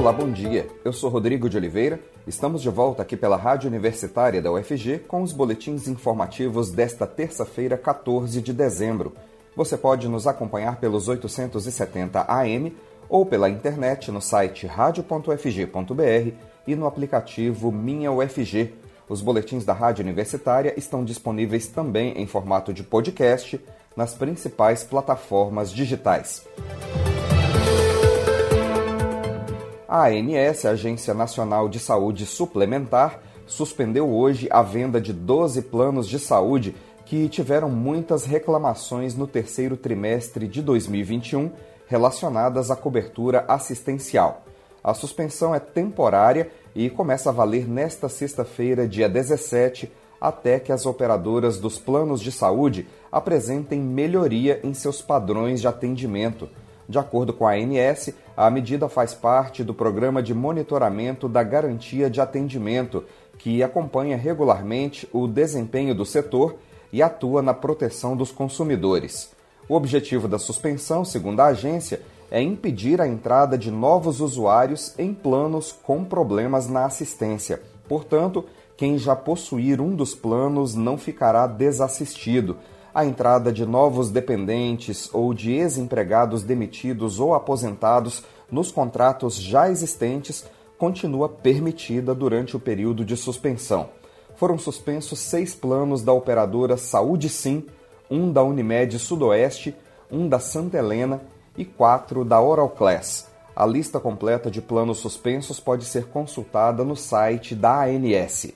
Olá, bom dia. Eu sou Rodrigo de Oliveira. Estamos de volta aqui pela Rádio Universitária da UFG com os boletins informativos desta terça-feira, 14 de dezembro. Você pode nos acompanhar pelos 870 AM ou pela internet no site radio.ufg.br e no aplicativo Minha UFG. Os boletins da Rádio Universitária estão disponíveis também em formato de podcast nas principais plataformas digitais. A ANS, Agência Nacional de Saúde Suplementar, suspendeu hoje a venda de 12 planos de saúde que tiveram muitas reclamações no terceiro trimestre de 2021 relacionadas à cobertura assistencial. A suspensão é temporária e começa a valer nesta sexta-feira, dia 17, até que as operadoras dos planos de saúde apresentem melhoria em seus padrões de atendimento. De acordo com a ANS, a medida faz parte do programa de monitoramento da garantia de atendimento, que acompanha regularmente o desempenho do setor e atua na proteção dos consumidores. O objetivo da suspensão, segundo a agência, é impedir a entrada de novos usuários em planos com problemas na assistência. Portanto, quem já possuir um dos planos não ficará desassistido a entrada de novos dependentes ou de ex-empregados demitidos ou aposentados nos contratos já existentes continua permitida durante o período de suspensão. Foram suspensos seis planos da operadora Saúde Sim, um da Unimed Sudoeste, um da Santa Helena e quatro da Oral Class. A lista completa de planos suspensos pode ser consultada no site da ANS.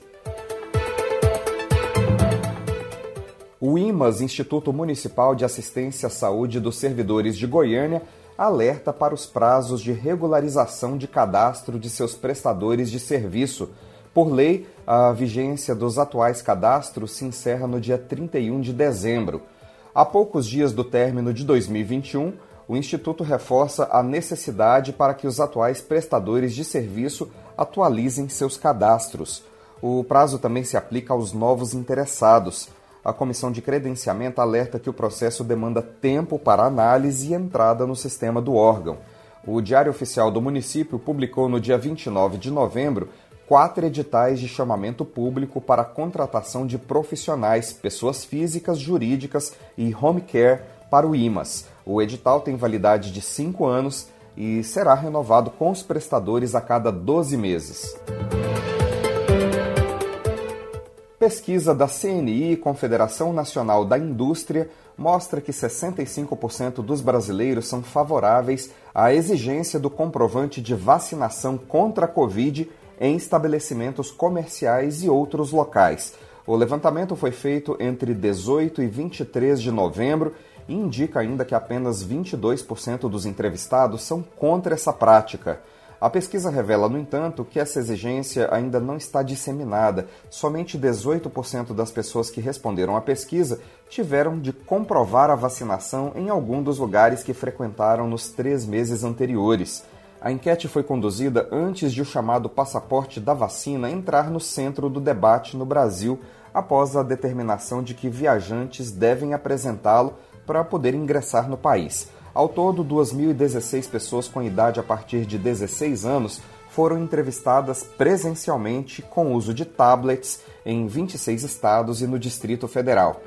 O IMAS, Instituto Municipal de Assistência à Saúde dos Servidores de Goiânia, alerta para os prazos de regularização de cadastro de seus prestadores de serviço. Por lei, a vigência dos atuais cadastros se encerra no dia 31 de dezembro. Há poucos dias do término de 2021, o Instituto reforça a necessidade para que os atuais prestadores de serviço atualizem seus cadastros. O prazo também se aplica aos novos interessados a comissão de credenciamento alerta que o processo demanda tempo para análise e entrada no sistema do órgão. O Diário Oficial do Município publicou no dia 29 de novembro quatro editais de chamamento público para a contratação de profissionais, pessoas físicas, jurídicas e home care para o IMAS. O edital tem validade de cinco anos e será renovado com os prestadores a cada 12 meses. Pesquisa da CNI, Confederação Nacional da Indústria, mostra que 65% dos brasileiros são favoráveis à exigência do comprovante de vacinação contra a Covid em estabelecimentos comerciais e outros locais. O levantamento foi feito entre 18 e 23 de novembro e indica ainda que apenas 22% dos entrevistados são contra essa prática. A pesquisa revela, no entanto, que essa exigência ainda não está disseminada. Somente 18% das pessoas que responderam à pesquisa tiveram de comprovar a vacinação em algum dos lugares que frequentaram nos três meses anteriores. A enquete foi conduzida antes de o chamado passaporte da vacina entrar no centro do debate no Brasil, após a determinação de que viajantes devem apresentá-lo para poder ingressar no país. Ao todo, 2.016 pessoas com idade a partir de 16 anos foram entrevistadas presencialmente com uso de tablets em 26 estados e no Distrito Federal.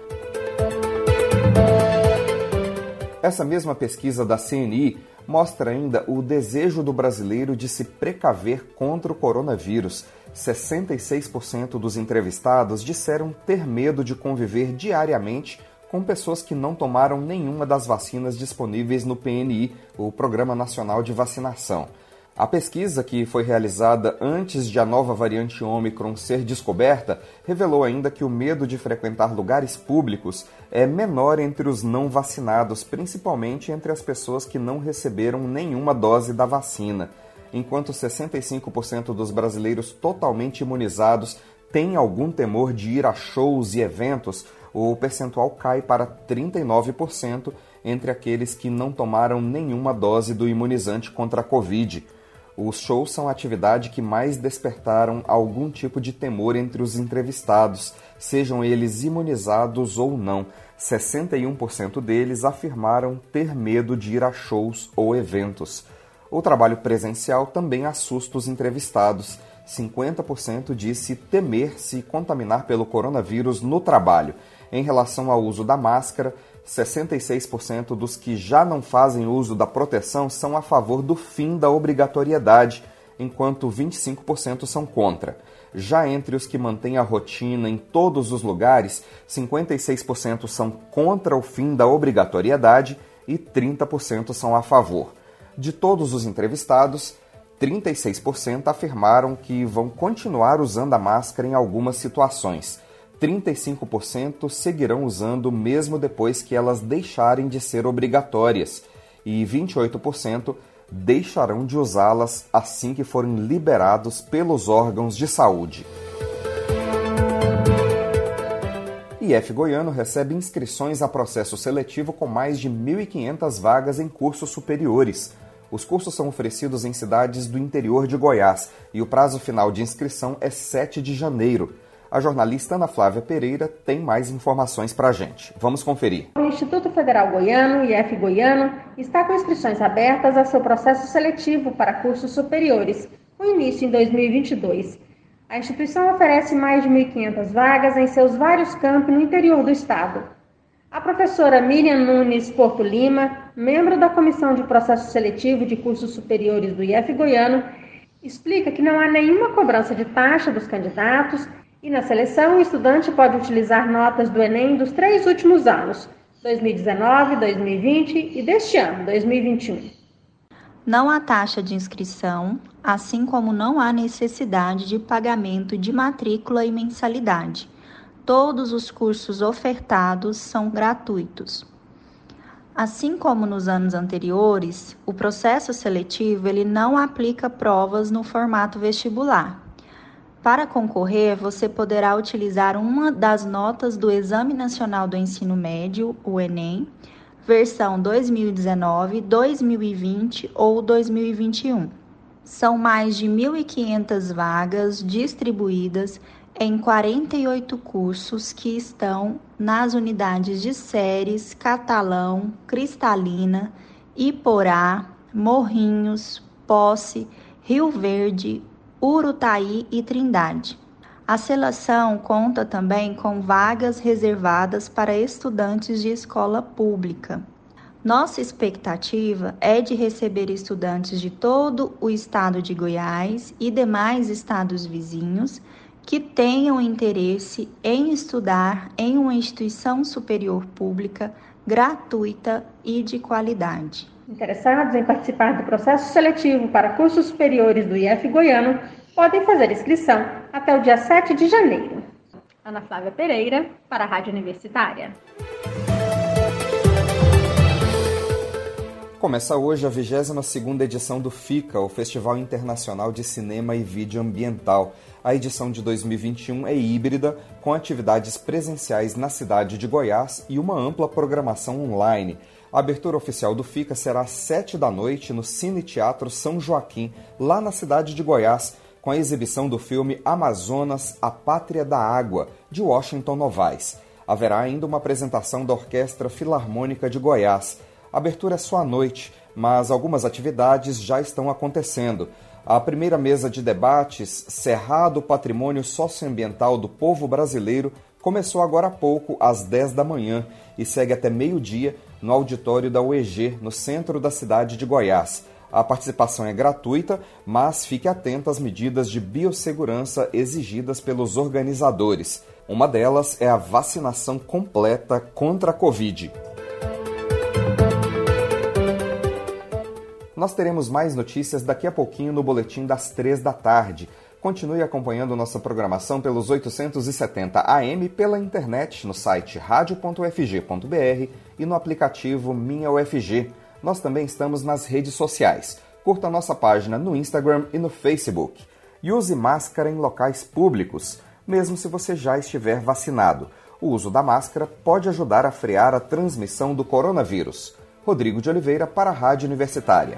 Essa mesma pesquisa da CNI mostra ainda o desejo do brasileiro de se precaver contra o coronavírus. 66% dos entrevistados disseram ter medo de conviver diariamente com pessoas que não tomaram nenhuma das vacinas disponíveis no PNI, o Programa Nacional de Vacinação. A pesquisa, que foi realizada antes de a nova variante Ômicron ser descoberta, revelou ainda que o medo de frequentar lugares públicos é menor entre os não vacinados, principalmente entre as pessoas que não receberam nenhuma dose da vacina. Enquanto 65% dos brasileiros totalmente imunizados têm algum temor de ir a shows e eventos, o percentual cai para 39% entre aqueles que não tomaram nenhuma dose do imunizante contra a Covid. Os shows são a atividade que mais despertaram algum tipo de temor entre os entrevistados, sejam eles imunizados ou não. 61% deles afirmaram ter medo de ir a shows ou eventos. O trabalho presencial também assusta os entrevistados. 50% disse temer se contaminar pelo coronavírus no trabalho. Em relação ao uso da máscara, 66% dos que já não fazem uso da proteção são a favor do fim da obrigatoriedade, enquanto 25% são contra. Já entre os que mantêm a rotina em todos os lugares, 56% são contra o fim da obrigatoriedade e 30% são a favor. De todos os entrevistados, 36% afirmaram que vão continuar usando a máscara em algumas situações. 35% seguirão usando mesmo depois que elas deixarem de ser obrigatórias. E 28% deixarão de usá-las assim que forem liberados pelos órgãos de saúde. IF Goiano recebe inscrições a processo seletivo com mais de 1.500 vagas em cursos superiores. Os cursos são oferecidos em cidades do interior de Goiás e o prazo final de inscrição é 7 de janeiro. A jornalista Ana Flávia Pereira tem mais informações para a gente. Vamos conferir. O Instituto Federal Goiano, IF Goiano, está com inscrições abertas a seu processo seletivo para cursos superiores, com início em 2022. A instituição oferece mais de 1.500 vagas em seus vários campos no interior do estado. A professora Miriam Nunes Porto Lima, membro da Comissão de Processo Seletivo de Cursos Superiores do IF Goiano, explica que não há nenhuma cobrança de taxa dos candidatos e na seleção o estudante pode utilizar notas do Enem dos três últimos anos, 2019, 2020 e deste ano, 2021. Não há taxa de inscrição, assim como não há necessidade de pagamento de matrícula e mensalidade todos os cursos ofertados são gratuitos. Assim como nos anos anteriores, o processo seletivo ele não aplica provas no formato vestibular. Para concorrer, você poderá utilizar uma das notas do Exame Nacional do Ensino Médio, o ENEM, versão 2019, 2020 ou 2021. São mais de 1.500 vagas distribuídas em 48 cursos que estão nas unidades de séries Catalão, Cristalina, Iporá, Morrinhos, Posse, Rio Verde, Urutaí e Trindade. A seleção conta também com vagas reservadas para estudantes de escola pública. Nossa expectativa é de receber estudantes de todo o estado de Goiás e demais estados vizinhos que tenham interesse em estudar em uma instituição superior pública gratuita e de qualidade. Interessados em participar do processo seletivo para cursos superiores do IF Goiano podem fazer inscrição até o dia 7 de janeiro. Ana Flávia Pereira, para a Rádio Universitária. Começa hoje a 22ª edição do FICA, o Festival Internacional de Cinema e Vídeo Ambiental. A edição de 2021 é híbrida, com atividades presenciais na cidade de Goiás e uma ampla programação online. A abertura oficial do FICA será às 7 da noite no Cine Teatro São Joaquim, lá na cidade de Goiás, com a exibição do filme Amazonas, A Pátria da Água, de Washington Novaes. Haverá ainda uma apresentação da Orquestra Filarmônica de Goiás. A abertura é só à noite, mas algumas atividades já estão acontecendo. A primeira mesa de debates, Cerrado Patrimônio Socioambiental do Povo Brasileiro, começou agora há pouco, às 10 da manhã, e segue até meio-dia no auditório da UEG, no centro da cidade de Goiás. A participação é gratuita, mas fique atento às medidas de biossegurança exigidas pelos organizadores. Uma delas é a vacinação completa contra a Covid. Nós teremos mais notícias daqui a pouquinho no boletim das três da tarde. Continue acompanhando nossa programação pelos 870 AM pela internet no site radio.ufg.br e no aplicativo Minha UFG. Nós também estamos nas redes sociais. Curta nossa página no Instagram e no Facebook. E use máscara em locais públicos, mesmo se você já estiver vacinado. O uso da máscara pode ajudar a frear a transmissão do coronavírus. Rodrigo de Oliveira para a Rádio Universitária.